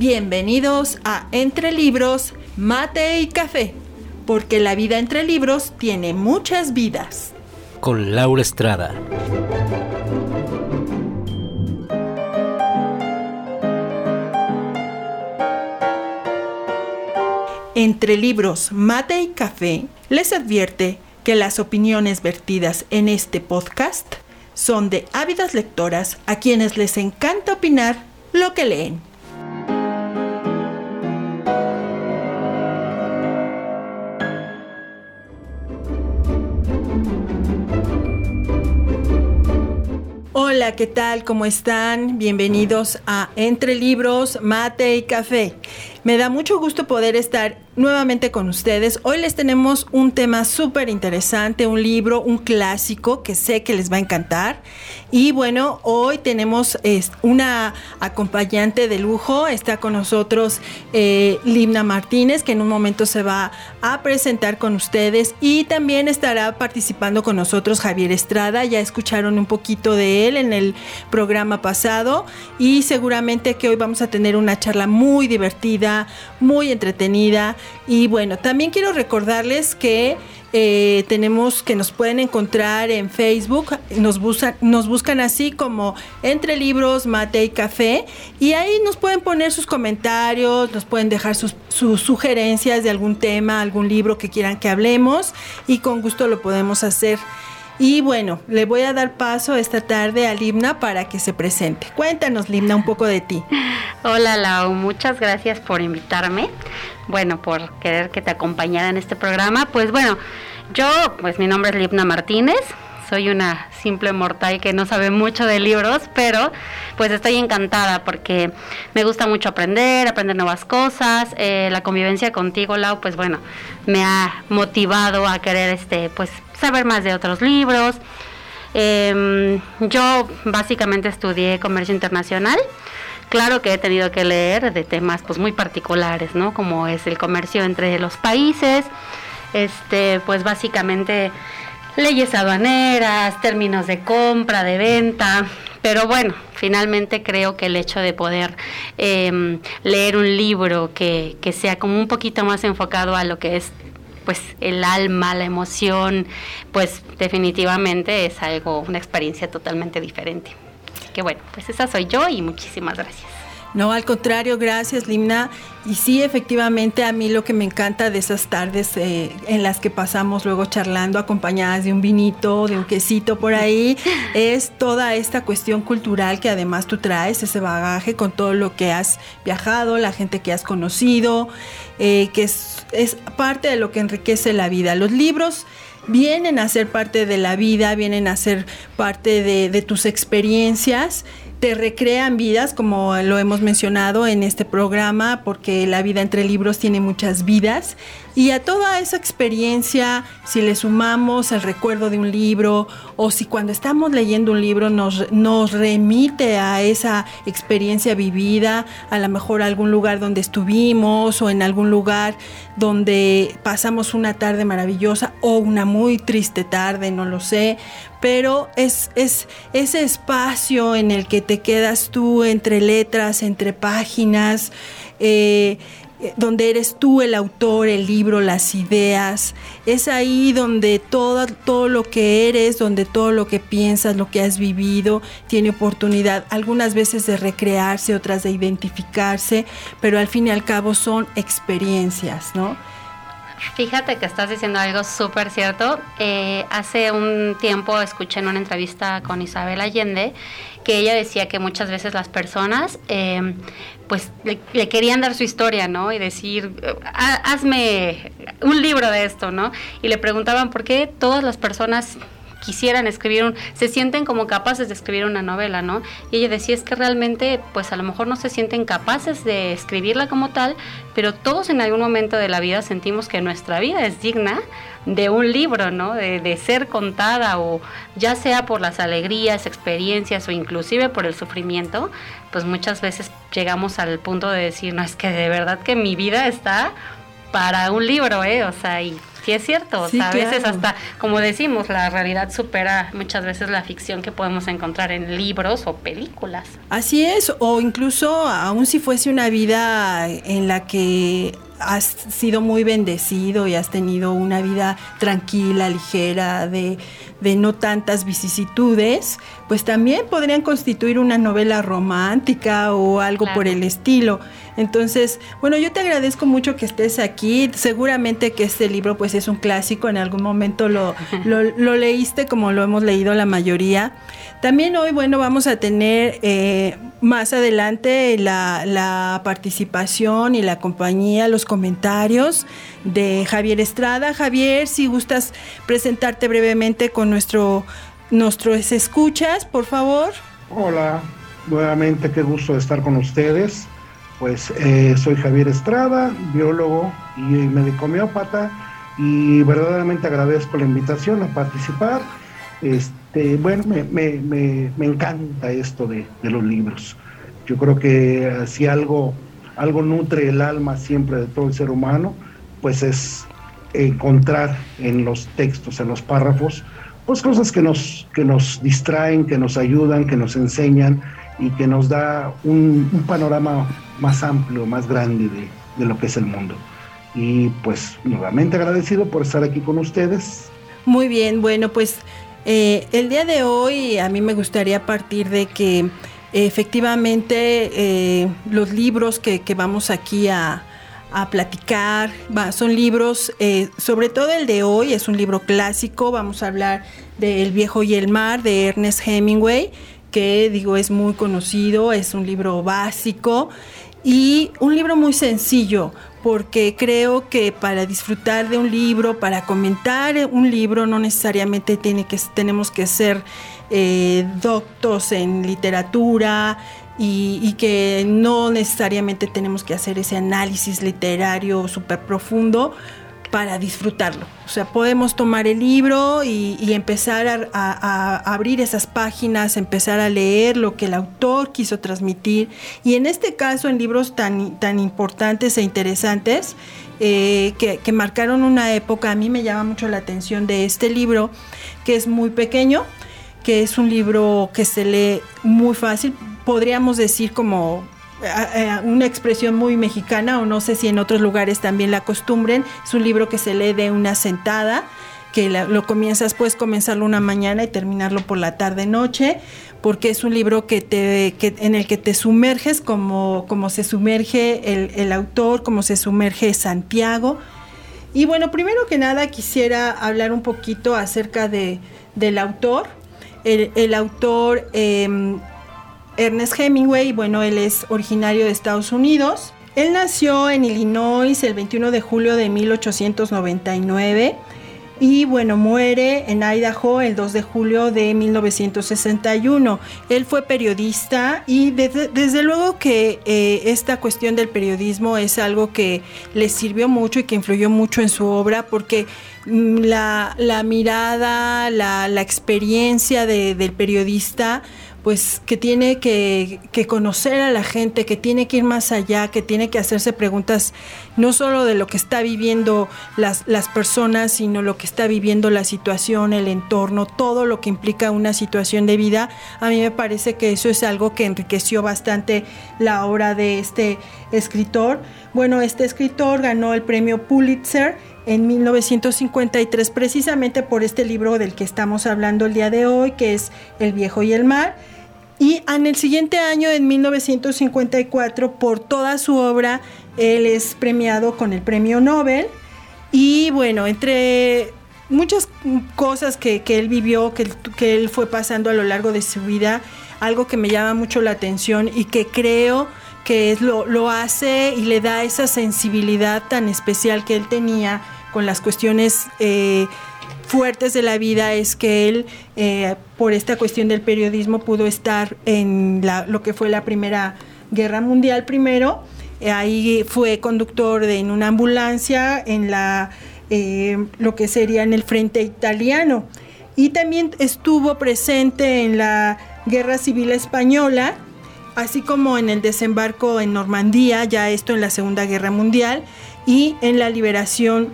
Bienvenidos a Entre Libros, Mate y Café, porque la vida entre libros tiene muchas vidas. Con Laura Estrada. Entre Libros, Mate y Café les advierte que las opiniones vertidas en este podcast son de ávidas lectoras a quienes les encanta opinar lo que leen. Hola, ¿qué tal? ¿Cómo están? Bienvenidos a Entre Libros, Mate y Café. Me da mucho gusto poder estar nuevamente con ustedes. Hoy les tenemos un tema súper interesante, un libro, un clásico que sé que les va a encantar. Y bueno, hoy tenemos una acompañante de lujo. Está con nosotros eh, Limna Martínez, que en un momento se va a presentar con ustedes. Y también estará participando con nosotros Javier Estrada. Ya escucharon un poquito de él en el programa pasado. Y seguramente que hoy vamos a tener una charla muy divertida muy entretenida. Y bueno, también quiero recordarles que eh, tenemos que nos pueden encontrar en Facebook, nos buscan, así como Entre Libros, Mate y Café, y ahí nos pueden poner sus comentarios, nos pueden dejar sus sugerencias de algún tema, algún libro que quieran que hablemos, y con gusto lo podemos hacer. Y bueno, le voy a dar paso esta tarde a Limna para que se presente. Cuéntanos, Limna, un poco de ti. Hola, Lau, muchas gracias por invitarme. Bueno, por querer que te acompañara en este programa. Pues bueno, yo, pues mi nombre es Limna Martínez. Soy una simple mortal que no sabe mucho de libros, pero pues estoy encantada porque me gusta mucho aprender, aprender nuevas cosas. Eh, la convivencia contigo, Lau, pues bueno, me ha motivado a querer este, pues saber más de otros libros. Em, yo básicamente estudié comercio internacional. Claro que he tenido que leer de temas pues muy particulares, ¿no? Como es el comercio entre los países, este, pues básicamente leyes aduaneras, términos de compra, de venta, pero bueno, finalmente creo que el hecho de poder em, leer un libro que, que sea como un poquito más enfocado a lo que es pues el alma, la emoción, pues definitivamente es algo, una experiencia totalmente diferente. Así que bueno, pues esa soy yo y muchísimas gracias. No, al contrario, gracias, Limna. Y sí, efectivamente, a mí lo que me encanta de esas tardes eh, en las que pasamos luego charlando acompañadas de un vinito, de un quesito por ahí, es toda esta cuestión cultural que además tú traes, ese bagaje con todo lo que has viajado, la gente que has conocido, eh, que es, parte de lo que enriquece la vida. Los libros vienen a ser parte de la vida, vienen a ser parte de, de tus experiencias te recrean vidas, como lo hemos mencionado en este programa, porque la vida entre libros tiene muchas vidas. Y a toda esa experiencia, si le sumamos el recuerdo de un libro o si cuando estamos leyendo un libro nos, nos remite a esa experiencia vivida, a lo mejor a algún lugar donde estuvimos o en algún lugar donde pasamos una tarde maravillosa o una muy triste tarde, no lo sé, pero es, es ese espacio en el que te quedas tú entre letras, entre páginas, eh, donde eres tú el autor, el libro, las ideas. Es ahí donde todo, todo lo que eres, donde todo lo que piensas, lo que has vivido, tiene oportunidad algunas veces de recrearse, otras de identificarse, pero al fin y al cabo son experiencias, ¿no? Fíjate que estás diciendo algo súper cierto. Eh, hace un tiempo escuché en una entrevista con Isabel Allende que ella decía que muchas veces las personas eh, pues le, querían dar su historia, ¿no? Y decir, hazme un libro de esto, ¿no? Y le preguntaban por qué todas las personas quisieran escribir un, se sienten como capaces de escribir una novela, ¿no? Y ella decía es que realmente, pues a lo mejor no se sienten capaces de escribirla como tal, pero todos en algún momento de la vida sentimos que nuestra vida es digna de un libro, ¿no? De, ser contada o ya sea por las alegrías, experiencias o inclusive por el sufrimiento, pues muchas veces llegamos al punto de decir, no, es que de verdad que mi vida está para un libro, ¿eh? O sea, y sí es cierto. a veces hasta, como decimos, la realidad supera muchas veces la ficción que podemos encontrar en libros o películas. Así es, o incluso aun si fuese una vida en la que has sido muy bendecido y has tenido una vida tranquila, ligera, de, de no tantas vicisitudes, pues también podrían constituir una novela romántica o algo por el estilo. Entonces, bueno, yo te agradezco mucho que estés aquí. Seguramente que este libro pues es un clásico, en algún momento lo, lo, leíste como lo hemos leído la mayoría. También hoy, bueno, vamos a tener eh, más adelante la, la, participación y la compañía, los comentarios de Javier Estrada. Javier, si gustas presentarte brevemente con nuestro, nuestros escuchas, por favor. Hola, nuevamente qué gusto estar con ustedes. Pues eh, soy Javier Estrada, biólogo y médico homeópata, y verdaderamente agradezco la invitación a participar. Este, bueno, me, me, me, encanta esto de, de, los libros. Yo creo que si algo, algo nutre el alma siempre de todo el ser humano, pues es encontrar en los textos, en los párrafos, pues cosas que nos, que nos distraen, que nos ayudan, que nos enseñan y que nos da un, panorama más amplio, más grande de, de, lo que es el mundo. Y pues nuevamente agradecido por estar aquí con ustedes. Muy bien, bueno, pues eh, el día de hoy a mí me gustaría partir de que efectivamente eh, los libros que, vamos aquí a, a platicar son libros, eh, sobre todo el de hoy es un libro clásico, vamos a hablar de El viejo y el mar de Ernest Hemingway que digo es muy conocido, es un libro básico y un libro muy sencillo, porque creo que para disfrutar de un libro, para comentar un libro, no necesariamente tiene que, tenemos que ser eh, doctos en literatura y, y, que no necesariamente tenemos que hacer ese análisis literario súper profundo para disfrutarlo. O sea, podemos tomar el libro y, empezar a, abrir esas páginas, empezar a leer lo que el autor quiso transmitir. Y en este caso, en libros tan, tan importantes e interesantes, eh, que, que, marcaron una época, a mí me llama mucho la atención de este libro, que es muy pequeño, que es un libro que se lee muy fácil, podríamos decir como una expresión muy mexicana o no sé si en otros lugares también la acostumbren. Es un libro que se lee de una sentada, que lo comienzas, puedes comenzarlo una mañana y terminarlo por la tarde noche, porque es un libro que te, que, en el que te sumerges como, como se sumerge el, el, autor, como se sumerge Santiago. Y bueno, primero que nada quisiera hablar un poquito acerca de, del autor. El, el autor eh, Ernest Hemingway, bueno, él es originario de Estados Unidos. Él nació en Illinois el 21 de julio de 1899 y bueno, muere en Idaho el 2 de julio de 1961. Él fue periodista y desde, luego que eh, esta cuestión del periodismo es algo que le sirvió mucho y que influyó mucho en su obra porque mm, la, mirada, la, experiencia del periodista pues que tiene que, conocer a la gente, que tiene que ir más allá, que tiene que hacerse preguntas no solo de lo que está viviendo las, las personas, sino lo que está viviendo la situación, el entorno, todo lo que implica una situación de vida. A mí me parece que eso es algo que enriqueció bastante la obra de este escritor. Bueno, este escritor ganó el premio Pulitzer en 1953 precisamente por este libro del que estamos hablando el día de hoy, que es El viejo y el mar. Y en el siguiente año, en 1954, por toda su obra, él es premiado con el premio Nobel. Y bueno, entre muchas cosas que, él vivió, que, que, él fue pasando a lo largo de su vida, algo que me llama mucho la atención y que creo que es, lo, lo hace y le da esa sensibilidad tan especial que él tenía con las cuestiones eh, fuertes de la vida es que él, eh, por esta cuestión del periodismo, pudo estar en lo que fue la Primera Guerra Mundial primero. Eh, ahí fue conductor de, en una ambulancia en la, lo que sería en el frente italiano. Y también estuvo presente en la Guerra Civil Española, así como en el desembarco en Normandía, ya esto en la Segunda Guerra Mundial, y en la liberación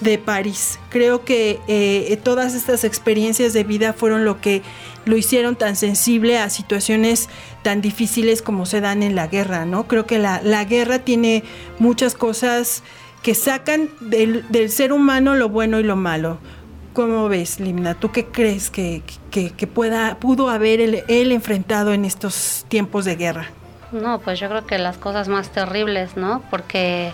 de París. Creo que eh, todas estas experiencias de vida fueron lo que lo hicieron tan sensible a situaciones tan difíciles como se dan en la guerra, ¿no? Creo que la, guerra tiene muchas cosas que sacan del, ser humano lo bueno y lo malo. ¿Cómo ves, Limna? ¿Tú qué crees que, pueda, pudo haber él, enfrentado en estos tiempos de guerra? No, pues yo creo que las cosas más terribles, ¿no? Porque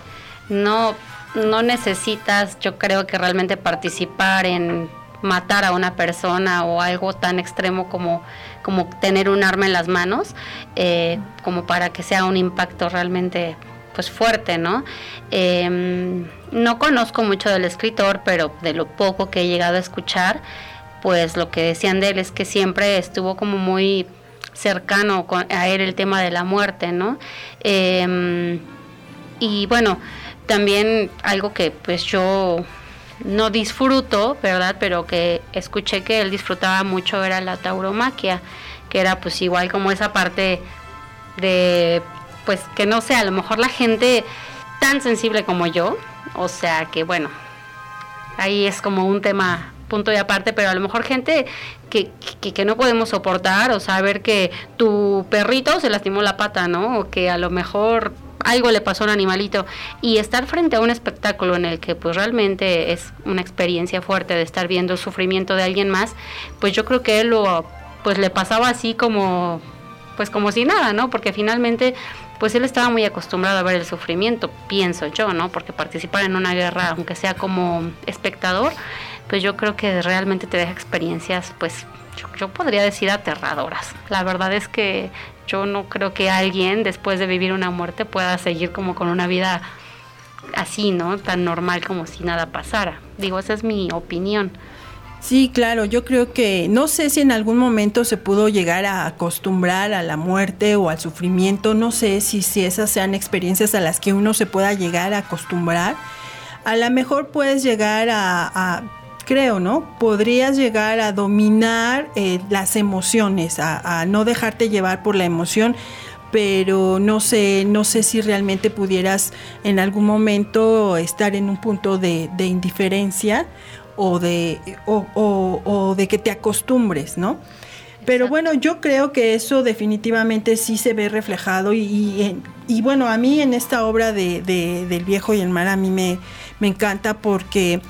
no, no necesitas, yo creo que realmente participar en matar a una persona o algo tan extremo como, como tener un arma en las manos, eh, como para que sea un impacto realmente pues fuerte, ¿no? Em, no conozco mucho del escritor, pero de lo poco que he llegado a escuchar, pues lo que decían de él es que siempre estuvo como muy cercano a él el tema de la muerte, ¿no? Em, y bueno, también algo que pues yo no disfruto, ¿verdad? Pero que escuché que él disfrutaba mucho era la tauromaquia, que era pues igual como esa parte de, pues que no sé, a lo mejor la gente tan sensible como yo, o sea que bueno, ahí es como un tema punto de aparte, pero a lo mejor gente que, que, que, no podemos soportar, o saber que tu perrito se lastimó la pata, ¿no? O que a lo mejor algo le pasó a un animalito y estar frente a un espectáculo en el que pues realmente es una experiencia fuerte de estar viendo el sufrimiento de alguien más, pues yo creo que él lo pues le pasaba así como pues como si nada, ¿no? Porque finalmente pues él estaba muy acostumbrado a ver el sufrimiento, pienso yo, ¿no? Porque participar en una guerra, aunque sea como espectador, pues yo creo que realmente te deja experiencias pues yo, podría decir aterradoras. La verdad es que yo no creo que alguien después de vivir una muerte pueda seguir como con una vida así, ¿no? Tan normal como si nada pasara. Digo, esa es mi opinión. Sí, claro, yo creo que no sé si en algún momento se pudo llegar a acostumbrar a la muerte o al sufrimiento, no sé si, si esas sean experiencias a las que uno se pueda llegar a acostumbrar. A lo mejor puedes llegar a creo, ¿no? Podrías llegar a dominar eh, las emociones, a, no dejarte llevar por la emoción, pero no sé, no sé si realmente pudieras en algún momento estar en un punto de, indiferencia o de, o, de que te acostumbres, ¿no? Pero bueno, yo creo que eso definitivamente sí se ve reflejado y, y, bueno, a mí en esta obra de, del viejo y el mar a mí me, me encanta porque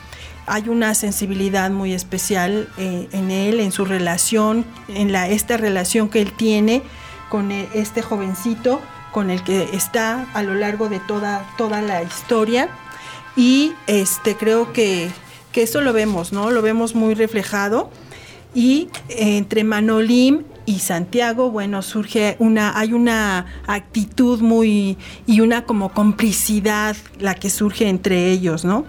hay una sensibilidad muy especial eh, en él, en su relación, en la, esta relación que él tiene con e, este jovencito con el que está a lo largo de toda, toda la historia. Y este, creo que, eso lo vemos, ¿no? Lo vemos muy reflejado. Y entre Manolim y Santiago, bueno, surge una, hay una actitud muy y una como complicidad la que surge entre ellos, ¿no?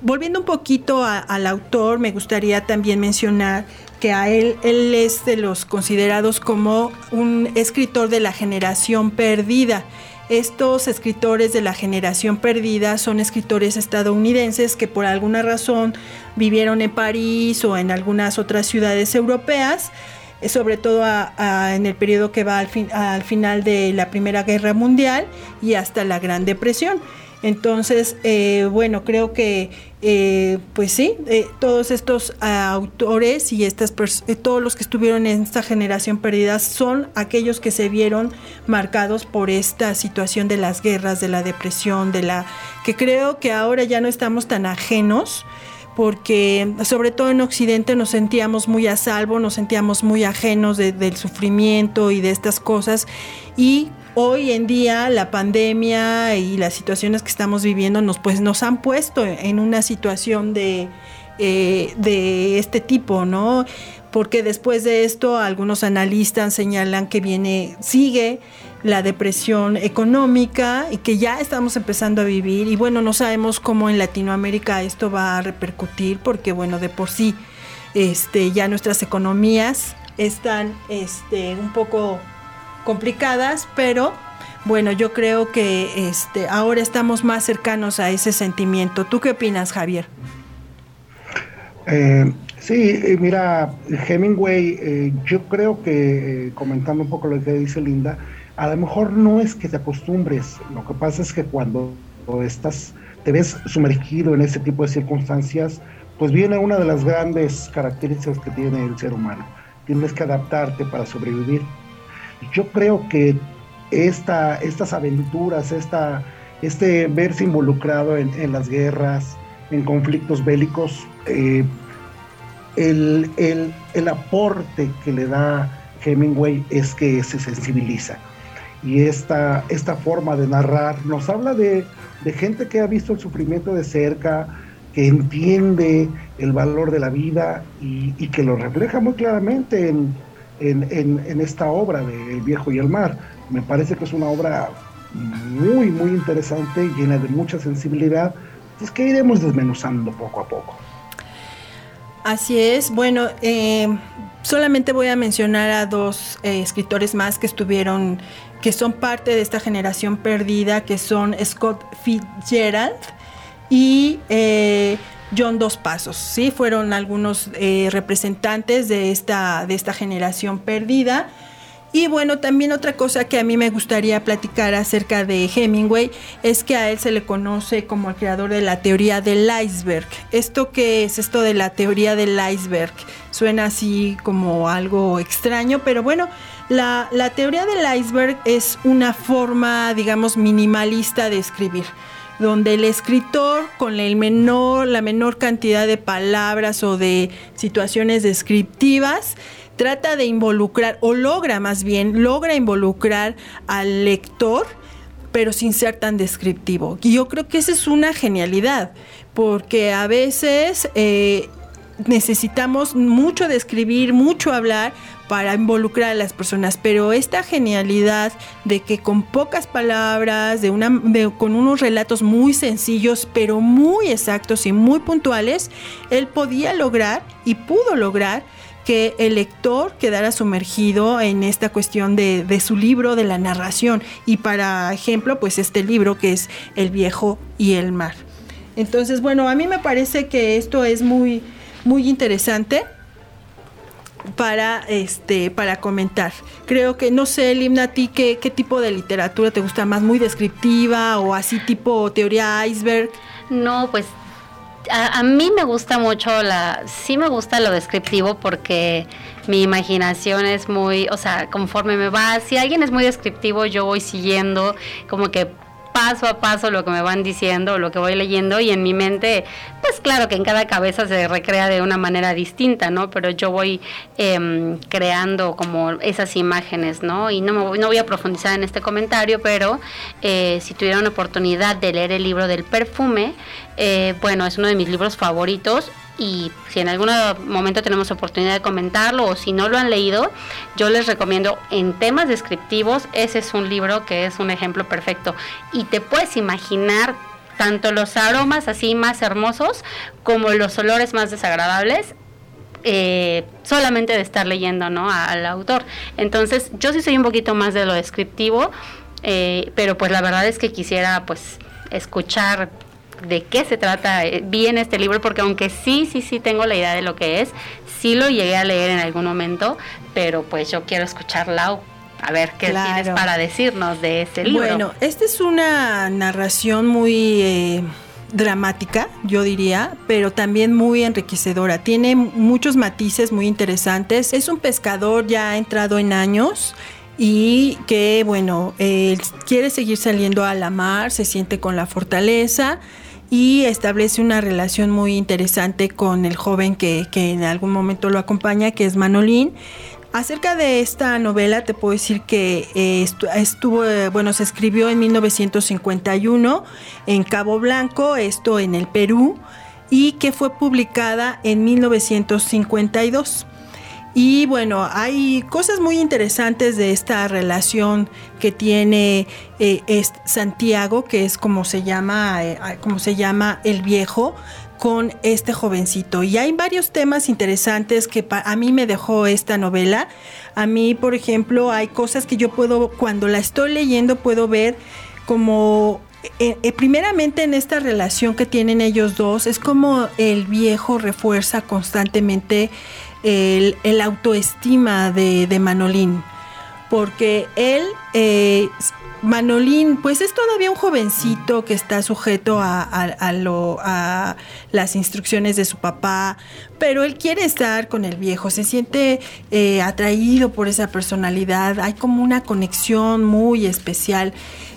Volviendo un poquito al autor, me gustaría también mencionar que a él, él es de los considerados como un escritor de la generación perdida. Estos escritores de la generación perdida son escritores estadounidenses que por alguna razón vivieron en París o en algunas otras ciudades europeas, eh, sobre todo en el periodo que va al, al final de la Primera Guerra Mundial y hasta la Gran Depresión. Entonces, eh, bueno, creo que, eh, pues sí, eh, todos estos autores y estas todos los que estuvieron en esta generación perdida son aquellos que se vieron marcados por esta situación de las guerras, de la depresión, de la que creo que ahora ya no estamos tan ajenos porque sobre todo en Occidente nos sentíamos muy a salvo, nos sentíamos muy ajenos del sufrimiento y de estas cosas y hoy en día la pandemia y las situaciones que estamos viviendo nos, pues, nos han puesto en una situación de, eh, de este tipo, ¿no? Porque después de esto algunos analistas señalan que viene, sigue la depresión económica y que ya estamos empezando a vivir y bueno, no sabemos cómo en Latinoamérica esto va a repercutir porque bueno, de por sí este, ya nuestras economías están este, un poco complicadas, pero bueno, yo creo que este, ahora estamos más cercanos a ese sentimiento. ¿Tú qué opinas, Javier? Eh, sí, eh, mira, Hemingway, eh, yo creo que, comentando un poco lo que dice Linda, a lo mejor no es que te acostumbres, lo que pasa es que cuando estás te ves sumergido en ese tipo de circunstancias, pues viene una de las grandes características que tiene el ser humano. Tienes que adaptarte para sobrevivir. Yo creo que esta, estas aventuras, este verse involucrado en, las guerras, en conflictos bélicos, eh, el, el, aporte que le da Hemingway es que se sensibiliza. Y esta, esta forma de narrar nos habla de, de gente que ha visto el sufrimiento de cerca, que entiende el valor de la vida y, que lo refleja muy claramente en, en, esta obra de El viejo y el mar. Me parece que es una obra muy, muy interesante, llena de mucha sensibilidad, es que iremos desmenuzando poco a poco. Así es, bueno, eh, solamente voy a mencionar a dos eh, escritores más que estuvieron, que son parte de esta generación perdida, que son Scott Fitzgerald, y eh, John Dos Pasos, ¿sí? Fueron algunos eh, representantes de esta, de esta generación perdida. Y bueno, también otra cosa que a mí me gustaría platicar acerca de Hemingway es que a él se le conoce como el creador de la teoría del iceberg. ¿Esto qué es esto de la teoría del iceberg? Suena así como algo extraño, pero bueno, la, teoría del iceberg es una forma, digamos, minimalista de escribir donde el escritor con el menor, la menor cantidad de palabras o de situaciones descriptivas trata de involucrar, o logra más bien, logra involucrar al lector, pero sin ser tan descriptivo. Y yo creo que esa es una genialidad, porque a veces eh, necesitamos mucho describir, mucho hablar para involucrar a las personas, pero esta genialidad de que con pocas palabras, de una, con unos relatos muy sencillos, pero muy exactos y muy puntuales, él podía lograr y pudo lograr que el lector quedara sumergido en esta cuestión de, de, su libro, de la narración. Y para ejemplo, pues este libro que es El viejo y el mar. Entonces, bueno, a mí me parece que esto es muy, muy interesante para este para comentar. Creo que no sé, Limna, a ti qué, qué tipo de literatura te gusta más, muy descriptiva o así tipo teoría iceberg. No, pues a, a, mí me gusta mucho la, sí me gusta lo descriptivo porque mi imaginación es muy, o sea, conforme me va, si alguien es muy descriptivo, yo voy siguiendo como que paso a paso lo que me van diciendo, lo que voy leyendo y en mi mente, pues claro que en cada cabeza se recrea de una manera distinta, ¿no? Pero yo voy em, creando como esas imágenes, ¿no? Y no, me voy, no voy a profundizar en este comentario, pero eh, si tuviera una oportunidad de leer el libro del perfume, eh, bueno, es uno de mis libros favoritos y si en algún momento tenemos oportunidad de comentarlo o si no lo han leído, yo les recomiendo en temas descriptivos, ese es un libro que es un ejemplo perfecto y te puedes imaginar tanto los aromas así más hermosos como los olores más desagradables eh, solamente de estar leyendo ¿no? al autor. Entonces yo sí soy un poquito más de lo descriptivo, eh, pero pues la verdad es que quisiera pues escuchar de qué se trata eh, bien este libro, porque aunque sí, sí, sí tengo la idea de lo que es, sí lo llegué a leer en algún momento, pero pues yo quiero escuchar Lau. A ver qué tienes para decirnos de este libro. Bueno, esta es una narración muy eh, dramática, yo diría, pero también muy enriquecedora. Tiene muchos matices muy interesantes. Es un pescador ya entrado en años y que, bueno, quiere seguir saliendo a la mar, se siente con la fortaleza y establece una relación muy interesante con el joven que, en algún momento lo acompaña, que es Manolín. Acerca de esta novela te puedo decir que eh, estuvo, eh, bueno, se escribió en 1951 en Cabo Blanco, esto en el Perú, y que fue publicada en 1952. Y bueno, hay cosas muy interesantes de esta relación que tiene eh, Santiago, que es como se llama, eh, como se llama el viejo, con este jovencito. Y hay varios temas interesantes que a mí me dejó esta novela. A mí, por ejemplo, hay cosas que yo puedo, cuando la estoy leyendo, puedo ver como eh, primeramente en esta relación que tienen ellos dos, es como el viejo refuerza constantemente el, autoestima de, Manolín. porque él eh, Manolín, pues es todavía un jovencito que está sujeto a, lo, a, las instrucciones de su papá, pero él quiere estar con el viejo, se siente eh, atraído por esa personalidad, hay como una conexión muy especial.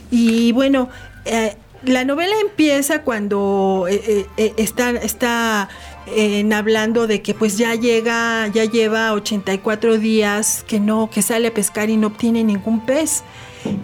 Y bueno, eh, la novela empieza cuando eh, está, está en hablando de que pues ya llega, ya lleva 84 días que no, que sale a pescar y no obtiene ningún pez.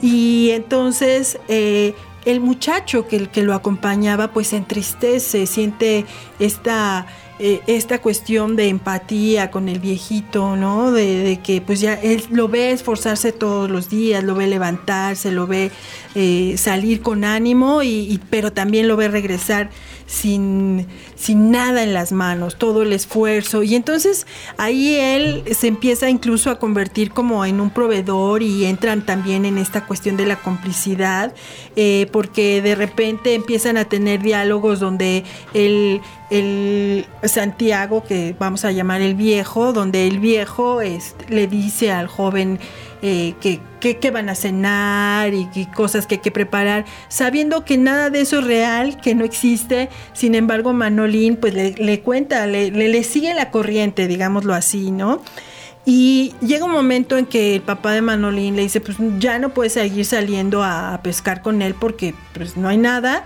Y entonces eh, el muchacho que, que lo acompañaba pues se entristece, siente esta eh, esta cuestión de empatía con el viejito, ¿no? De, que pues ya él lo ve esforzarse todos los días, lo ve levantarse, lo ve eh, salir con ánimo, y, pero también lo ve regresar sin, sin nada en las manos, todo el esfuerzo. Y entonces ahí él se empieza incluso a convertir como en un proveedor y entran también en esta cuestión de la complicidad, eh, porque de repente empiezan a tener diálogos donde él el Santiago, que vamos a llamar el viejo, donde el viejo este, le dice al joven eh, que, van a cenar y, cosas que hay que preparar, sabiendo que nada de eso es real, que no existe. Sin embargo, Manolín pues le, cuenta, le, le, sigue la corriente, digámoslo así, ¿no? Y llega un momento en que el papá de Manolín le dice, pues ya no puedes seguir saliendo a, pescar con él porque pues no hay nada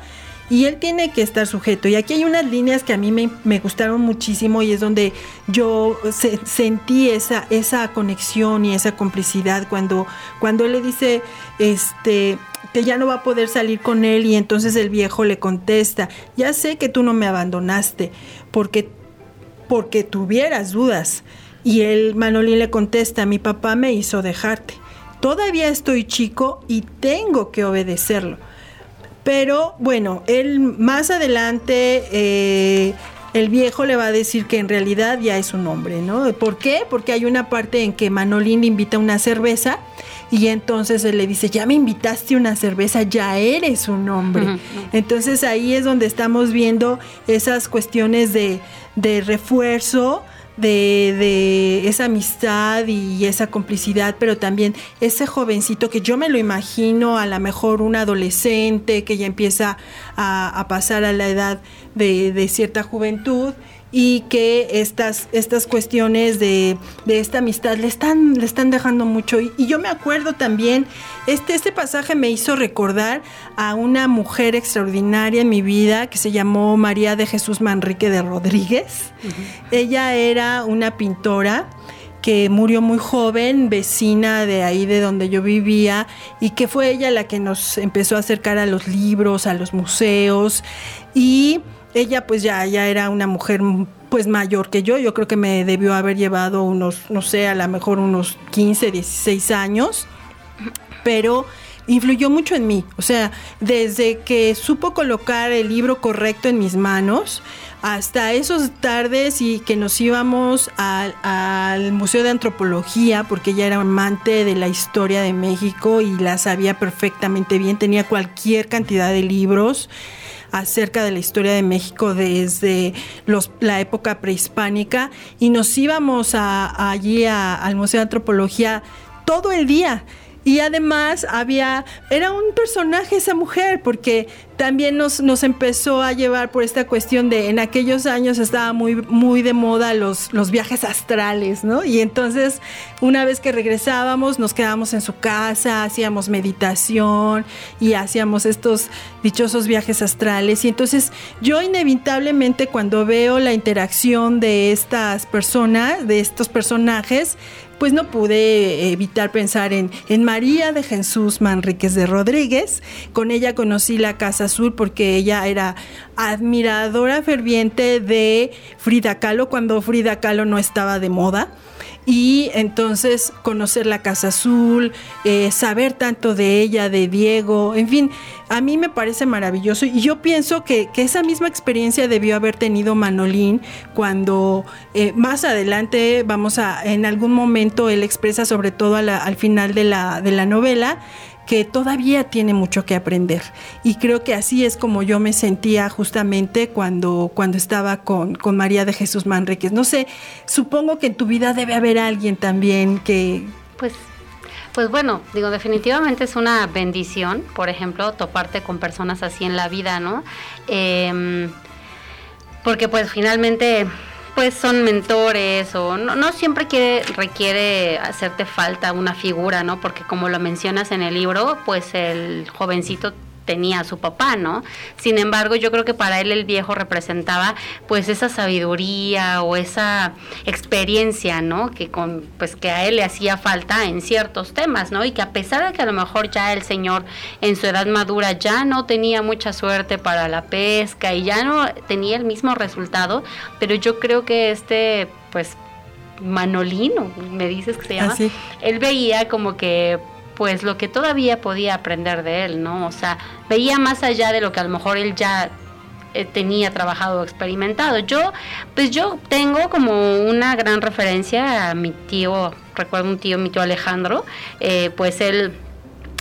y él tiene que estar sujeto. Y aquí hay unas líneas que a mí me, gustaron muchísimo y es donde yo sentí esa, esa conexión y esa complicidad cuando, cuando él le dice este, que ya no va a poder salir con él y entonces el viejo le contesta, ya sé que tú no me abandonaste porque, porque tuvieras dudas. Y el Manolín le contesta, mi papá me hizo dejarte. Todavía estoy chico y tengo que obedecerlo pero bueno, él más adelante, eh, el viejo le va a decir que en realidad ya es un hombre, ¿no? ¿Por qué? Porque hay una parte en que Manolín le invita una cerveza y entonces él le dice, ya me invitaste una cerveza, ya eres un hombre. Entonces ahí es donde estamos viendo esas cuestiones de, de refuerzo de, esa amistad y esa complicidad, pero también ese jovencito que yo me lo imagino a lo mejor un adolescente que ya empieza a, pasar a la edad de, de cierta juventud y que estas, estas cuestiones de, esta amistad le están, le están dejando mucho. Y, yo me acuerdo también, este, este pasaje me hizo recordar a una mujer extraordinaria en mi vida que se llamó María de Jesús Manrique de Rodríguez. Ella era una pintora que murió muy joven, vecina de ahí de donde yo vivía, y que fue ella la que nos empezó a acercar a los libros, a los museos, y ella pues ya, ya era una mujer pues mayor que yo, yo creo que me debió haber llevado unos, no sé, a lo mejor unos 15, 16 años, pero influyó mucho en mí, o sea, desde que supo colocar el libro correcto en mis manos, hasta esos tardes y que nos íbamos al, al, Museo de Antropología, porque ella era amante de la historia de México y la sabía perfectamente bien, tenía cualquier cantidad de libros acerca de la historia de México desde los, la época prehispánica y nos íbamos a, allí al Museo de Antropología todo el día y además había, era un personaje esa mujer, porque también nos, nos empezó a llevar por esta cuestión de, en aquellos años estaba muy, muy de moda los, los viajes astrales, ¿no? Y entonces, una vez que regresábamos, nos quedábamos en su casa, hacíamos meditación y hacíamos estos dichosos viajes astrales. Y entonces, yo inevitablemente cuando veo la interacción de estas personas, de estos personajes, pues no pude evitar pensar en, en María de Jesús Manríquez de Rodríguez. Con ella conocí la Casa Azul porque ella era admiradora ferviente de Frida Kahlo cuando Frida Kahlo no estaba de moda y entonces conocer la Casa Azul, eh, saber tanto de ella, de Diego, en fin, a mí me parece maravilloso. Y yo pienso que, esa misma experiencia debió haber tenido Manolín cuando eh, más adelante, vamos a, en algún momento él expresa sobre todo al final de la, de la novela, que todavía tiene mucho que aprender. Y creo que así es como yo me sentía justamente cuando, cuando estaba con, con María de Jesús Manríquez. No sé, supongo que en tu vida debe haber alguien también que... Pues Pues bueno, digo, definitivamente es una bendición, por ejemplo, toparte con personas así en la vida, ¿no? Em, porque pues finalmente pues son mentores o no, no siempre quiere, requiere hacerte falta una figura, ¿no? Porque como lo mencionas en el libro, pues el jovencito tenía su papá, ¿no? Sin embargo, yo creo que para él el viejo representaba pues esa sabiduría o esa experiencia, ¿no? Que con pues que a él le hacía falta en ciertos temas, ¿no? Y que a pesar de que a lo mejor ya el señor en su edad madura ya no tenía mucha suerte para la pesca y ya no tenía el mismo resultado, pero yo creo que este pues Manolino, me dices que se llama, Así. él veía como que pues lo que todavía podía aprender de él, ¿no? O sea, veía más allá de lo que a lo mejor él ya eh, tenía trabajado o experimentado. Yo, pues yo tengo como una gran referencia a mi tío, recuerdo un tío, mi tío Alejandro, eh, pues él,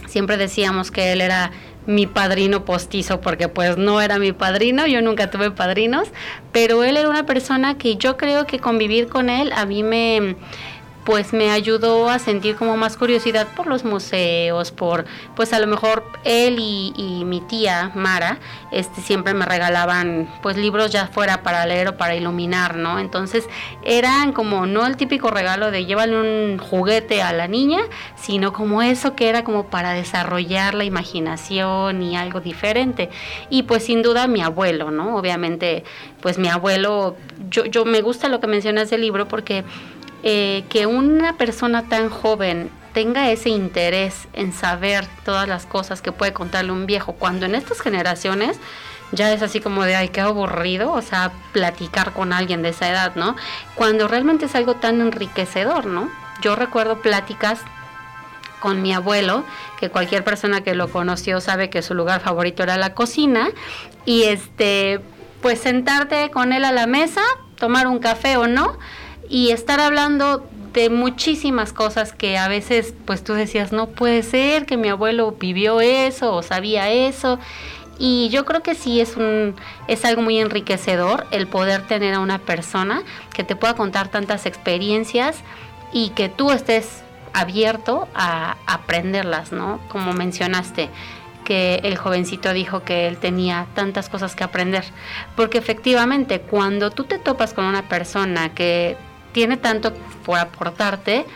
siempre decíamos que él era mi padrino postizo porque pues no era mi padrino, yo nunca tuve padrinos, pero él era una persona que yo creo que convivir con él a mí me pues me ayudó a sentir como más curiosidad por los museos, por, pues a lo mejor él y, mi tía Mara, este, siempre me regalaban pues libros ya fuera para leer o para iluminar, ¿no? Entonces eran como no el típico regalo de llévale un juguete a la niña, sino como eso que era como para desarrollar la imaginación y algo diferente. Y pues sin duda mi abuelo, ¿no? Obviamente, pues mi abuelo, yo, yo me gusta lo que mencionas del libro porque eh, que una persona tan joven tenga ese interés en saber todas las cosas que puede contarle un viejo, cuando en estas generaciones ya es así como de, ay, qué aburrido, o sea, platicar con alguien de esa edad, ¿no? Cuando realmente es algo tan enriquecedor, ¿no? Yo recuerdo pláticas con mi abuelo, que cualquier persona que lo conoció sabe que su lugar favorito era la cocina, y este, pues sentarte con él a la mesa, tomar un café o no, y estar hablando de muchísimas cosas que a veces pues tú decías, no puede ser que mi abuelo vivió eso o sabía eso. Y yo creo que sí es un es algo muy enriquecedor el poder tener a una persona que te pueda contar tantas experiencias y que tú estés abierto a aprenderlas, ¿no? Como mencionaste, que el jovencito dijo que él tenía tantas cosas que aprender. Porque efectivamente, cuando tú te topas con una persona que tiene tanto por aportarte,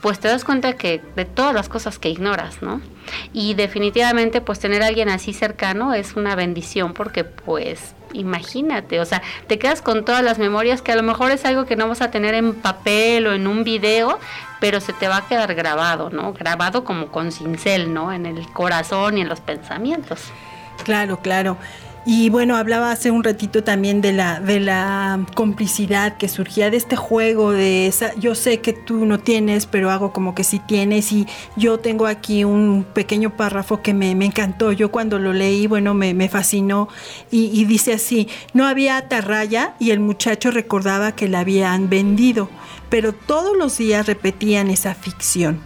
pues te das cuenta que de todas las cosas que ignoras, ¿no? Y definitivamente pues tener a alguien así cercano es una bendición porque pues imagínate, o sea, te quedas con todas las memorias que a lo mejor es algo que no vas a tener en papel o en un video, pero se te va a quedar grabado, ¿no? Grabado como con cincel, ¿no? En el corazón y en los pensamientos. Claro, claro. Y bueno, hablaba hace un ratito también de la, de la complicidad que surgía de este juego, de esa, yo sé que tú no tienes, pero hago como que sí tienes. Y yo tengo aquí un pequeño párrafo que me, encantó. Yo cuando lo leí, bueno, me, me fascinó. Y, y, dice así, no había atarraya y el muchacho recordaba que la habían vendido, pero todos los días repetían esa ficción.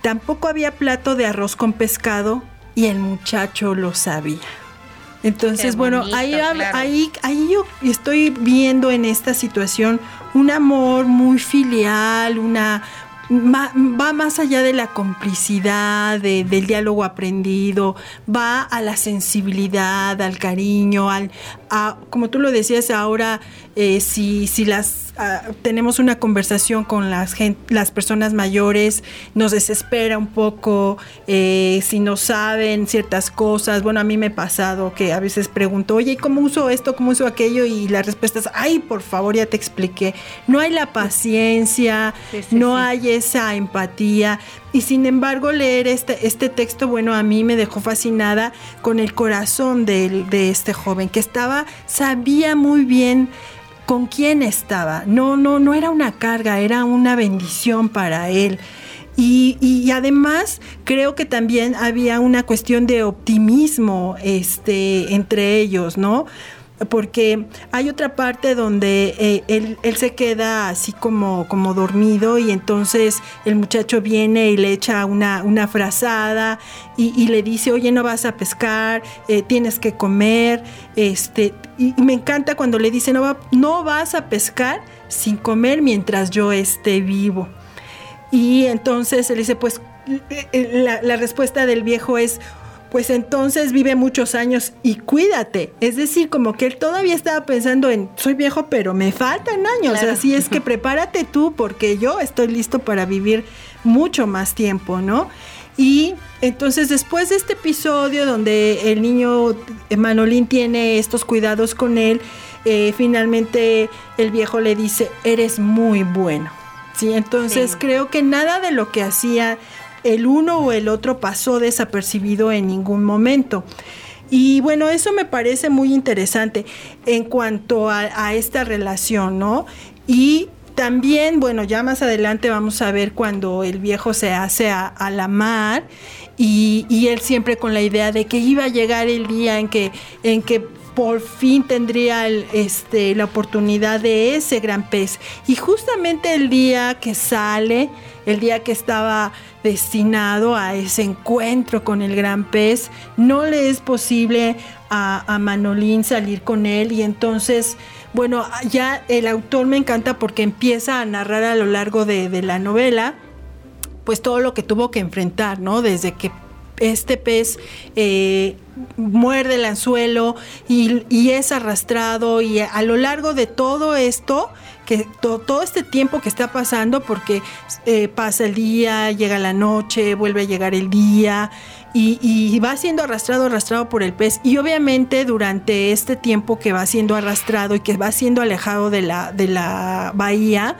Tampoco había plato de arroz con pescado y el muchacho lo sabía. Entonces, bueno, ahí, claro. ahí, ahí yo estoy viendo en esta situación un amor muy filial, una va más allá de la complicidad, de, del diálogo aprendido, va a la sensibilidad, al cariño, al, a, como tú lo decías ahora, eh, si, si las uh, tenemos una conversación con las, gente, las personas mayores, nos desespera un poco, eh, si no saben ciertas cosas. Bueno, a mí me ha pasado que a veces pregunto, oye, ¿cómo uso esto? ¿Cómo uso aquello? Y la respuesta es, ay, por favor, ya te expliqué. No hay la paciencia, sí, sí, no sí. hay esa empatía. Y sin embargo, leer este, este texto, bueno, a mí me dejó fascinada con el corazón de, de este joven, que estaba, sabía muy bien con quién estaba. No, no, no era una carga, era una bendición para él. Y, y, además creo que también había una cuestión de optimismo este, entre ellos, ¿no? Porque hay otra parte donde eh, él, él, se queda así como, como dormido y entonces el muchacho viene y le echa una, una frazada y, le dice, oye, no vas a pescar, eh, tienes que comer, este, y, me encanta cuando le dice, no, va, no vas a pescar sin comer mientras yo esté vivo. Y entonces él dice, pues la, la respuesta del viejo es, pues entonces vive muchos años y cuídate. Es decir, como que él todavía estaba pensando en, soy viejo, pero me faltan años. Así es que prepárate tú porque yo estoy listo para vivir mucho más tiempo, ¿no? Y entonces después de este episodio donde el niño Manolín tiene estos cuidados con él, eh, finalmente el viejo le dice, eres muy bueno. Sí, entonces creo que nada de lo que hacía el uno o el otro pasó desapercibido en ningún momento. Y bueno, eso me parece muy interesante en cuanto a, esta relación, ¿no? Y también, bueno, ya más adelante vamos a ver cuando el viejo se hace a, la mar y, y, él siempre con la idea de que iba a llegar el día en que, en que por fin tendría este, la oportunidad de ese gran pez. Y justamente el día que sale, el día que estaba destinado a ese encuentro con el gran pez, no le es posible a, Manolín salir con él y entonces, bueno, ya el autor me encanta porque empieza a narrar a lo largo de, la novela, pues todo lo que tuvo que enfrentar, ¿no? Desde que este pez eh, muerde el anzuelo y, es arrastrado y a lo largo de todo esto, que todo este tiempo que está pasando, porque eh, pasa el día, llega la noche, vuelve a llegar el día y, va siendo arrastrado, arrastrado por el pez. Y obviamente durante este tiempo que va siendo arrastrado y que va siendo alejado de la, de la bahía,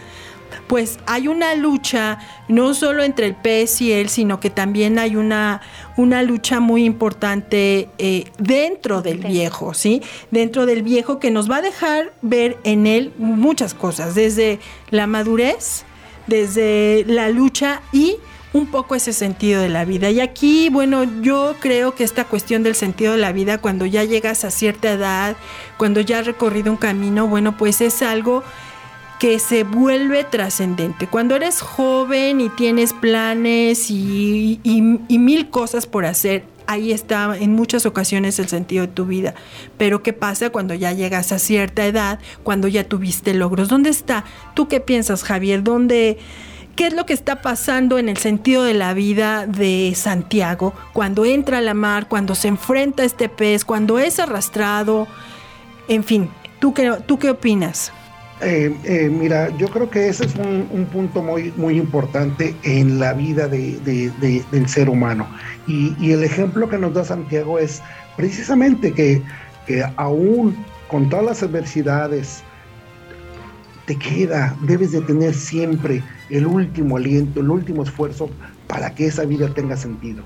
pues hay una lucha no solo entre el pez y él, sino que también hay una, una lucha muy importante eh, dentro del viejo, ¿sí? Dentro del viejo que nos va a dejar ver en él muchas cosas, desde la madurez, desde la lucha y un poco ese sentido de la vida. Y aquí, bueno, yo creo que esta cuestión del sentido de la vida, cuando ya llegas a cierta edad, cuando ya has recorrido un camino, bueno, pues es algo que se vuelve trascendente. Cuando eres joven y tienes planes y, mil cosas por hacer, ahí está en muchas ocasiones el sentido de tu vida. Pero ¿qué pasa cuando ya llegas a cierta edad, cuando ya tuviste logros? ¿Dónde está? ¿Tú qué piensas, Javier? ¿Dónde... ¿Qué es lo que está pasando en el sentido de la vida de Santiago cuando entra a la mar, cuando se enfrenta a este pez, cuando es arrastrado? En fin, ¿tú qué, tú qué opinas? Eh, eh, mira, yo creo que ese es un, punto muy, muy importante en la vida del ser humano. Y, el ejemplo que nos da Santiago es precisamente que, que aún con todas las adversidades, te queda, debes de tener siempre el último aliento, el último esfuerzo para que esa vida tenga sentido.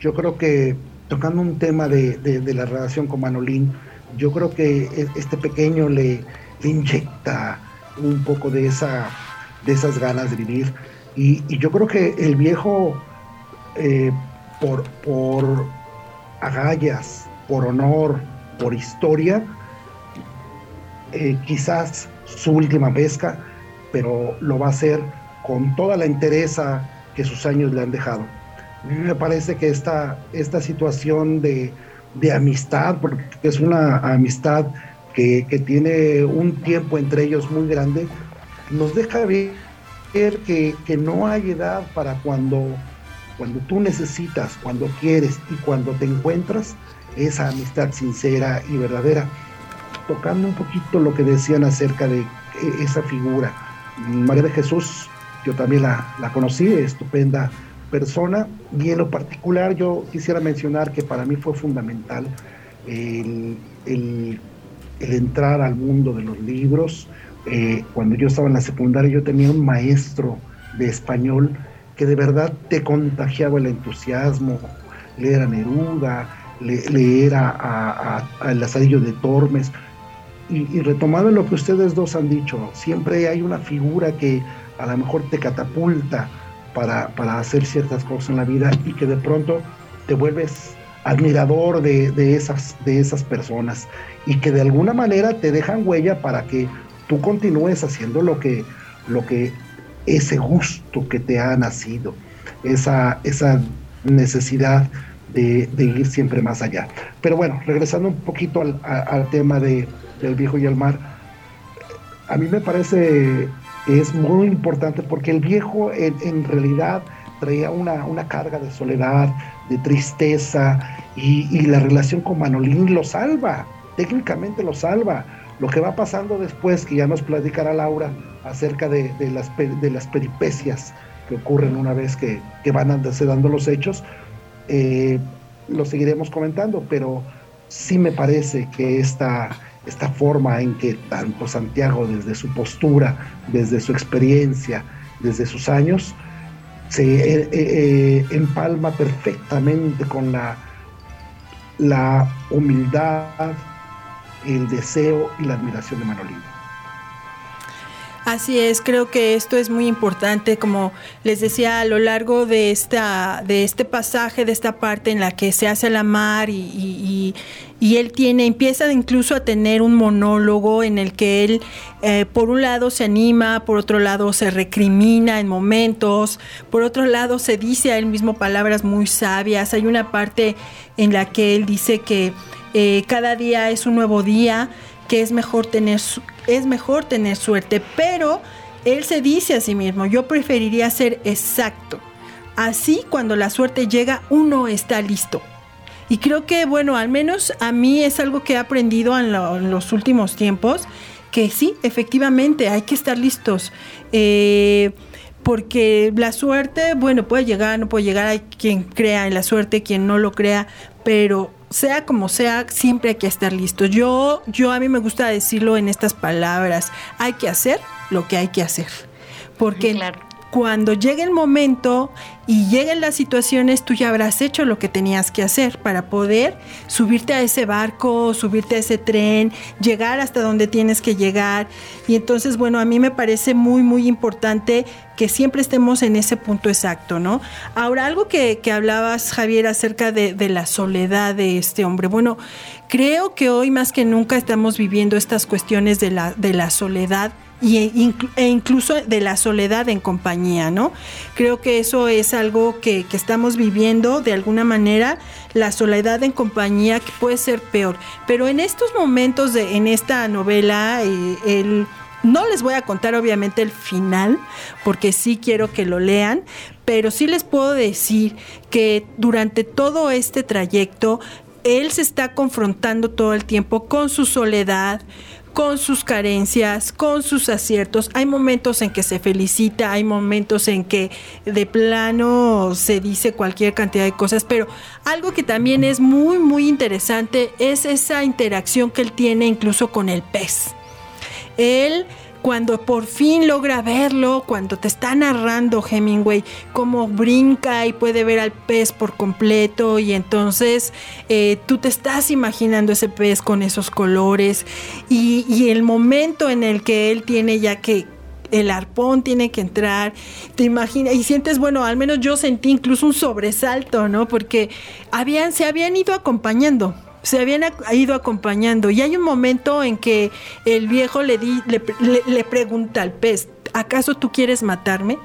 Yo creo que tocando un tema de, de la relación con Manolín, yo creo que e, este pequeño le, inyecta un poco de, esa, de esas ganas de vivir. Y, yo creo que el viejo, eh, por, por agallas, por honor, por historia, eh, quizás su última pesca, pero lo va a hacer con toda la entereza que sus años le han dejado. A mí me parece que esta, esta situación de, de amistad, porque es una amistad que, tiene un tiempo entre ellos muy grande, nos deja ver que, que no hay edad para cuando, cuando tú necesitas, cuando quieres y cuando te encuentras esa amistad sincera y verdadera. Tocando un poquito lo que decían acerca de esa figura. María de Jesús, yo también la, la conocí, estupenda persona, y en lo particular yo quisiera mencionar que para mí fue fundamental el, el el entrar al mundo de los libros. Eh, cuando yo estaba en la secundaria yo tenía un maestro de español que de verdad te contagiaba el entusiasmo, leer a Neruda, leer a, a, a, de Tormes. Y, retomando lo que ustedes dos han dicho, siempre hay una figura que a lo mejor te catapulta para, para hacer ciertas cosas en la vida y que de pronto te vuelves admirador de, de, esas, de esas personas y que de alguna manera te dejan huella para que tú continúes haciendo lo que, lo que ese gusto que te ha nacido, esa, esa necesidad de, ir siempre más allá. Pero bueno, regresando un poquito al, tema de, del viejo y el mar, a mí me parece que es muy importante porque el viejo en, realidad traía una, una carga de soledad, de tristeza, y, la relación con Manolín lo salva, técnicamente lo salva. Lo que va pasando después, que ya nos platicará Laura acerca de, de las, de las peripecias que ocurren una vez que, que van dando los hechos, eh, lo seguiremos comentando, pero sí me parece que esta, esta forma en que tanto Santiago, desde su postura, desde su experiencia, desde sus años, se eh, eh, empalma perfectamente con la, la humildad, el deseo y la admiración de Manolín. Así es, creo que esto es muy importante, como les decía, a lo largo de esta, de este pasaje, de esta parte en la que se hace la mar y, él tiene, empieza incluso a tener un monólogo en el que él, eh, por un lado se anima, por otro lado se recrimina en momentos, por otro lado se dice a él mismo palabras muy sabias. Hay una parte en la que él dice que eh, cada día es un nuevo día que es mejor tener, es mejor tener suerte, pero él se dice a sí mismo, yo preferiría ser exacto. Así cuando la suerte llega, uno está listo. Y creo que, bueno, al menos a mí es algo que he aprendido en, los últimos tiempos, que sí, efectivamente, hay que estar listos. Eh, porque la suerte, bueno, puede llegar, no puede llegar, hay quien crea en la suerte, quien no lo crea, pero sea como sea, siempre hay que estar listo. Yo, yo a mí me gusta decirlo en estas palabras, hay que hacer lo que hay que hacer. Porque cuando llegue el momento y lleguen las situaciones, tú ya habrás hecho lo que tenías que hacer para poder subirte a ese barco, subirte a ese tren, llegar hasta donde tienes que llegar. Y entonces, bueno, a mí me parece muy, muy importante que siempre estemos en ese punto exacto, ¿no? Ahora, algo que, hablabas, Javier, acerca de, de la soledad de este hombre. Bueno, creo que hoy más que nunca estamos viviendo estas cuestiones de la, de la soledad y, e incluso de la soledad en compañía, ¿no? Creo que eso es algo que, estamos viviendo de alguna manera, la soledad en compañía que puede ser peor. Pero en estos momentos, de, en esta novela, eh, el, no les voy a contar obviamente el final, porque sí quiero que lo lean, pero sí les puedo decir que durante todo este trayecto, él se está confrontando todo el tiempo con su soledad, con sus carencias, con sus aciertos. Hay momentos en que se felicita, hay momentos en que de plano se dice cualquier cantidad de cosas, pero algo que también es muy, muy interesante es esa interacción que él tiene incluso con el pez. Él cuando por fin logra verlo, cuando te está narrando Hemingway cómo brinca y puede ver al pez por completo y entonces eh, tú te estás imaginando ese pez con esos colores y, y el momento en el que él tiene ya que el arpón tiene que entrar, te imaginas, y sientes, bueno, al menos yo sentí incluso un sobresalto, ¿no? Porque habían, se habían ido acompañando, se habían ido acompañando y hay un momento en que el viejo le, di, le, pregunta al pez, ¿acaso tú quieres matarme?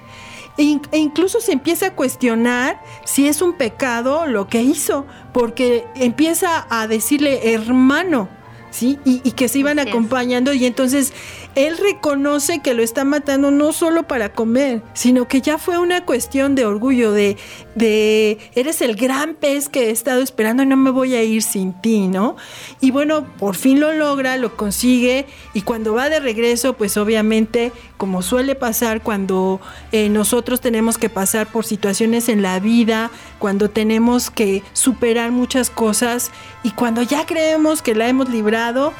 E, e, incluso se empieza a cuestionar si es un pecado lo que hizo, porque empieza a decirle hermano, ¿sí? Y, y que se iban acompañando y entonces él reconoce que lo está matando no solo para comer, sino que ya fue una cuestión de orgullo, de, de eres el gran pez que he estado esperando y no me voy a ir sin ti, ¿no? Y bueno, por fin lo logra, lo consigue y cuando va de regreso, pues obviamente, como suele pasar cuando eh, nosotros tenemos que pasar por situaciones en la vida, cuando tenemos que superar muchas cosas y cuando ya creemos que la hemos librado,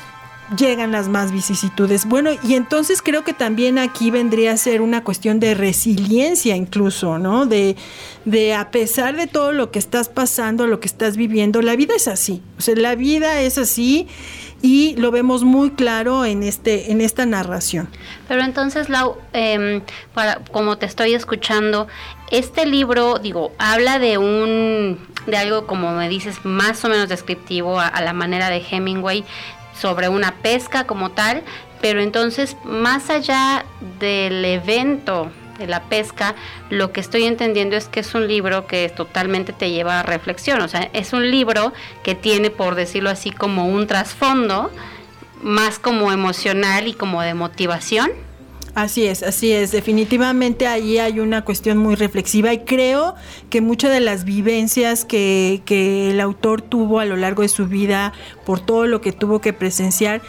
llegan las más vicisitudes. Bueno, y entonces creo que también aquí vendría a ser una cuestión de resiliencia incluso, ¿no? De, de a pesar de todo lo que estás pasando, lo que estás viviendo, la vida es así. O sea, la vida es así y lo vemos muy claro en este en esta narración. Pero entonces, Lau, em, para, como te estoy escuchando, este libro, digo, habla de un de algo como me dices más o menos descriptivo a la manera de Hemingway sobre una pesca como tal, pero entonces más allá del evento de la pesca, lo que estoy entendiendo es que es un libro que totalmente te lleva a reflexión, o sea, es un libro que tiene, por decirlo así, como un trasfondo, más como emocional y como de motivación. Así es, así es. Definitivamente ahí hay una cuestión muy reflexiva y creo que muchas de las vivencias que, que, el autor tuvo a lo largo de su vida, por todo lo que tuvo que presenciar,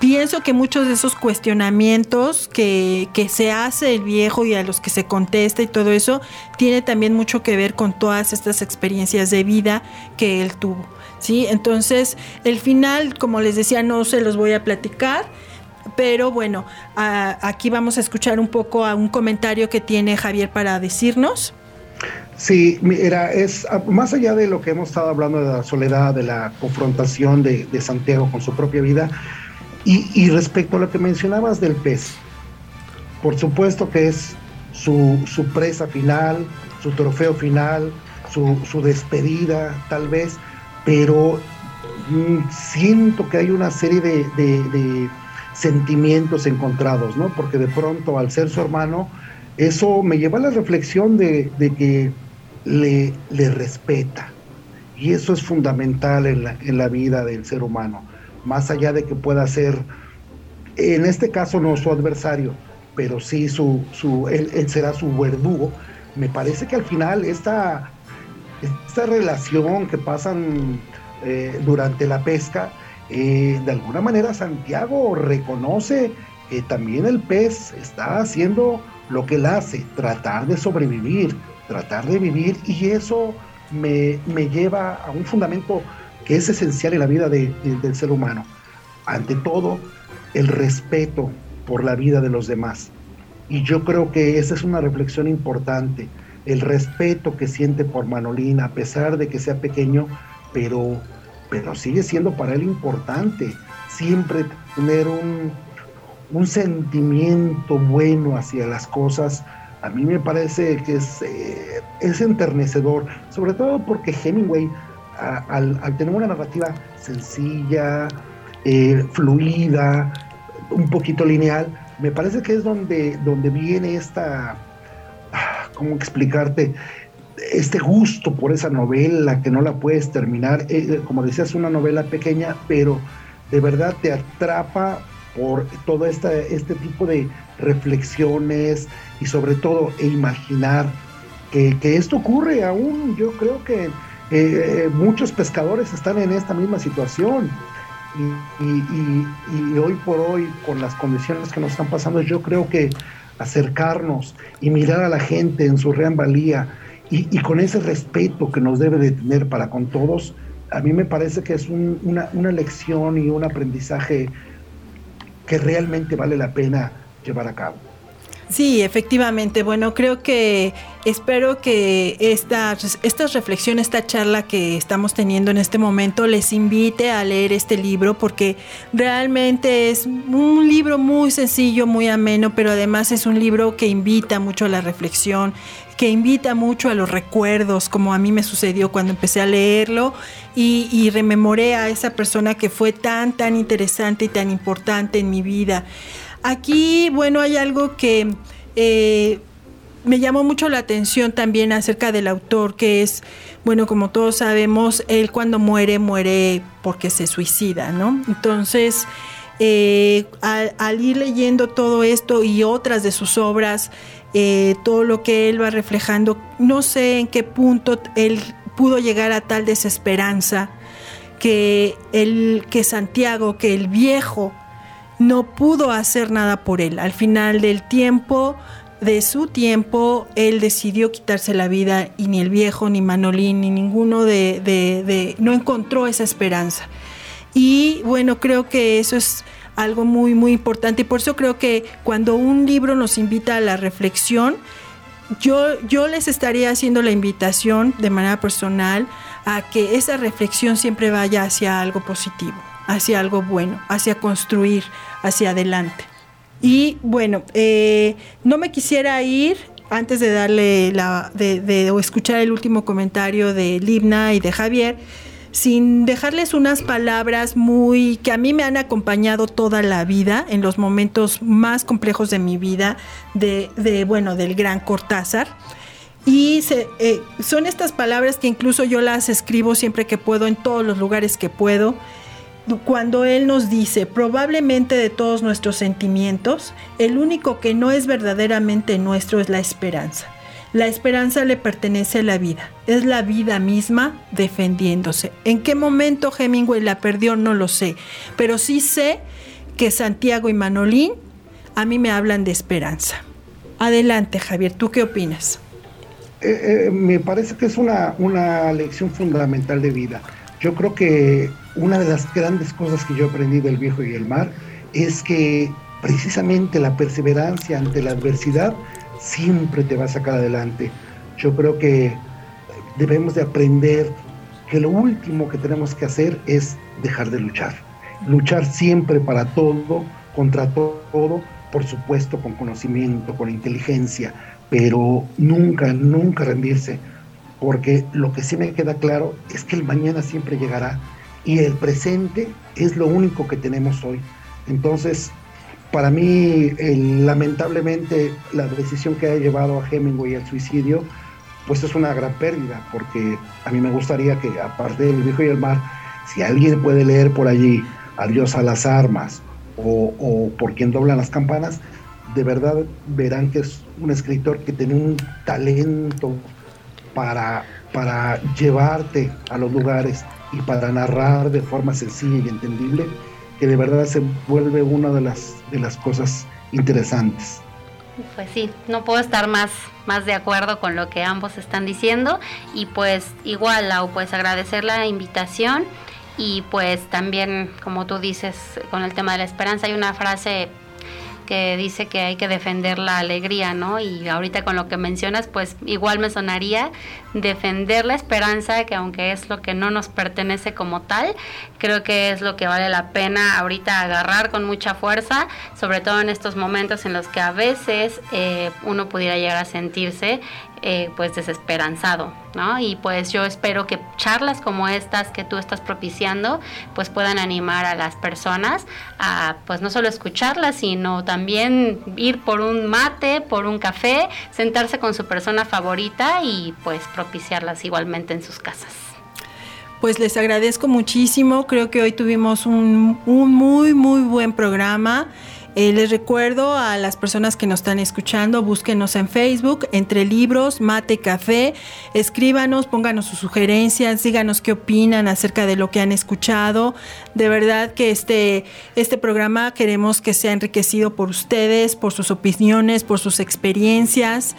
pienso que muchos de esos cuestionamientos que, que se hace el viejo y a los que se contesta y todo eso, tiene también mucho que ver con todas estas experiencias de vida que él tuvo. ¿sí? Entonces, el final, como les decía, no se los voy a platicar pero bueno, aquí vamos a escuchar un poco a un comentario que tiene Javier para decirnos. Sí, mira, es más allá de lo que hemos estado hablando de la soledad, de la confrontación de, Santiago con su propia vida, y, respecto a lo que mencionabas del pez, por supuesto que es su, presa final, su trofeo final, su, despedida tal vez, pero mm, siento que hay una serie de sentimientos encontrados, ¿no? Porque de pronto al ser su hermano, eso me lleva a la reflexión de, que le, le, respeta. Y eso es fundamental en la, en la, vida del ser humano, más allá de que pueda ser, en este caso no su adversario, pero sí su, su él, será su verdugo. Me parece que al final esta, esta relación que pasan eh, durante la pesca, eh, de alguna manera Santiago reconoce que también el pez está haciendo lo que él hace, tratar de sobrevivir, tratar de vivir, y eso me, lleva a un fundamento que es esencial en la vida del ser humano. Ante todo, el respeto por la vida de los demás. Y yo creo que esa es una reflexión importante, el respeto que siente por Manolín, a pesar de que sea pequeño, pero pero sigue siendo para él importante siempre tener un, sentimiento bueno hacia las cosas. A mí me parece que es, eh, es enternecedor, sobre todo porque Hemingway, al, tener una narrativa sencilla, eh, fluida, un poquito lineal, me parece que es donde, donde viene esta, ah, ¿cómo explicarte? Este gusto por esa novela que no la puedes terminar, eh, eh, como decías, una novela pequeña, pero de verdad te atrapa por todo este, tipo de reflexiones y sobre todo e imaginar que, esto ocurre aún, yo creo que eh, muchos pescadores están en esta misma situación. Y, y, hoy por hoy, con las condiciones que nos están pasando, yo creo que acercarnos y mirar a la gente en su real y, con ese respeto que nos debe de tener para con todos, a mí me parece que es una, una lección y un aprendizaje que realmente vale la pena llevar a cabo. Sí, efectivamente. Bueno, creo que espero que esta, estas reflexiones, esta charla que estamos teniendo en este momento les invite a leer este libro porque realmente es un libro muy sencillo, muy ameno, pero además es un libro que invita mucho a la reflexión, que invita mucho a los recuerdos, como a mí me sucedió cuando empecé a leerlo y, rememoré a esa persona que fue tan, tan interesante y tan importante en mi vida. Aquí, bueno, hay algo que eh, me llamó mucho la atención también acerca del autor, que es, bueno, como todos sabemos, él cuando muere, muere porque se suicida, ¿no? Entonces, eh, al, ir leyendo todo esto y otras de sus obras, eh, todo lo que él va reflejando, no sé en qué punto él pudo llegar a tal desesperanza que, el, que Santiago, que el viejo, no pudo hacer nada por él. Al final del tiempo, de su tiempo, él decidió quitarse la vida y ni el viejo, ni Manolín, ni ninguno de, de, no encontró esa esperanza. Y bueno, creo que eso es algo muy, muy importante y por eso creo que cuando un libro nos invita a la reflexión, yo, yo les estaría haciendo la invitación de manera personal a que esa reflexión siempre vaya hacia algo positivo hacia algo bueno, hacia construir, hacia adelante. Y bueno, eh, no me quisiera ir antes de darle la, de, escuchar el último comentario de Libna y de Javier, sin dejarles unas palabras muy que a mí me han acompañado toda la vida en los momentos más complejos de mi vida de, bueno del gran Cortázar y eh, son estas palabras que incluso yo las escribo siempre que puedo en todos los lugares que puedo cuando Él nos dice, probablemente de todos nuestros sentimientos, el único que no es verdaderamente nuestro es la esperanza. La esperanza le pertenece a la vida, es la vida misma defendiéndose. ¿En qué momento Hemingway la perdió? No lo sé, pero sí sé que Santiago y Manolín a mí me hablan de esperanza. Adelante, Javier, ¿tú qué opinas? Eh, eh, me parece que es una, una lección fundamental de vida. Yo creo que una de las grandes cosas que yo aprendí del viejo y el mar es que precisamente la perseverancia ante la adversidad siempre te va a sacar adelante. Yo creo que debemos de aprender que lo último que tenemos que hacer es dejar de luchar. Luchar siempre para todo, contra todo, por supuesto con conocimiento, con inteligencia, pero nunca, nunca rendirse, porque lo que sí me queda claro es que el mañana siempre llegará y el presente es lo único que tenemos hoy. Entonces, para mí, lamentablemente, la decisión que ha llevado a Hemingway al suicidio, pues es una gran pérdida, porque a mí me gustaría que, aparte del viejo y el mar, si alguien puede leer por allí Adiós a las armas o, Por quien doblan las campanas, de verdad verán que es un escritor que tiene un talento para, para llevarte a los lugares y para narrar de forma sencilla y entendible que de verdad se vuelve una de las, de las cosas interesantes. Pues sí, no puedo estar más, más de acuerdo con lo que ambos están diciendo y pues igual, Lau, pues agradecer la invitación y pues también, como tú dices, con el tema de la esperanza, hay una frase que dice que hay que defender la alegría, ¿no? Y ahorita con lo que mencionas, pues igual me sonaría defender la esperanza, que aunque es lo que no nos pertenece como tal, creo que es lo que vale la pena ahorita agarrar con mucha fuerza, sobre todo en estos momentos en los que a veces eh, uno pudiera llegar a sentirse eh, pues desesperanzado, ¿no? Y pues yo espero que charlas como estas que tú estás propiciando pues puedan animar a las personas a pues no solo escucharlas, sino también ir por un mate, por un café, sentarse con su persona favorita y pues propiciarlas igualmente en sus casas. Pues les agradezco muchísimo, creo que hoy tuvimos un, un muy, muy buen programa. Eh, les recuerdo a las personas que nos están escuchando, búsquenos en Facebook, entre libros, mate, café, escríbanos, pónganos sus sugerencias, díganos qué opinan acerca de lo que han escuchado. De verdad que este, este programa queremos que sea enriquecido por ustedes, por sus opiniones, por sus experiencias.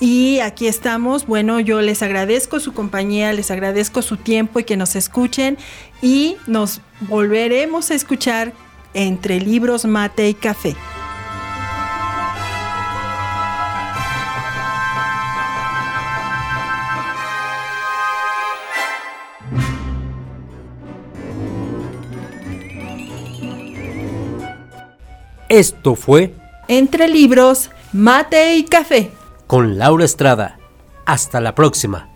Y aquí estamos. Bueno, yo les agradezco su compañía, les agradezco su tiempo y que nos escuchen y nos volveremos a escuchar entre libros, mate y café. Esto fue Entre libros, mate y café. Con Laura Estrada. Hasta la próxima.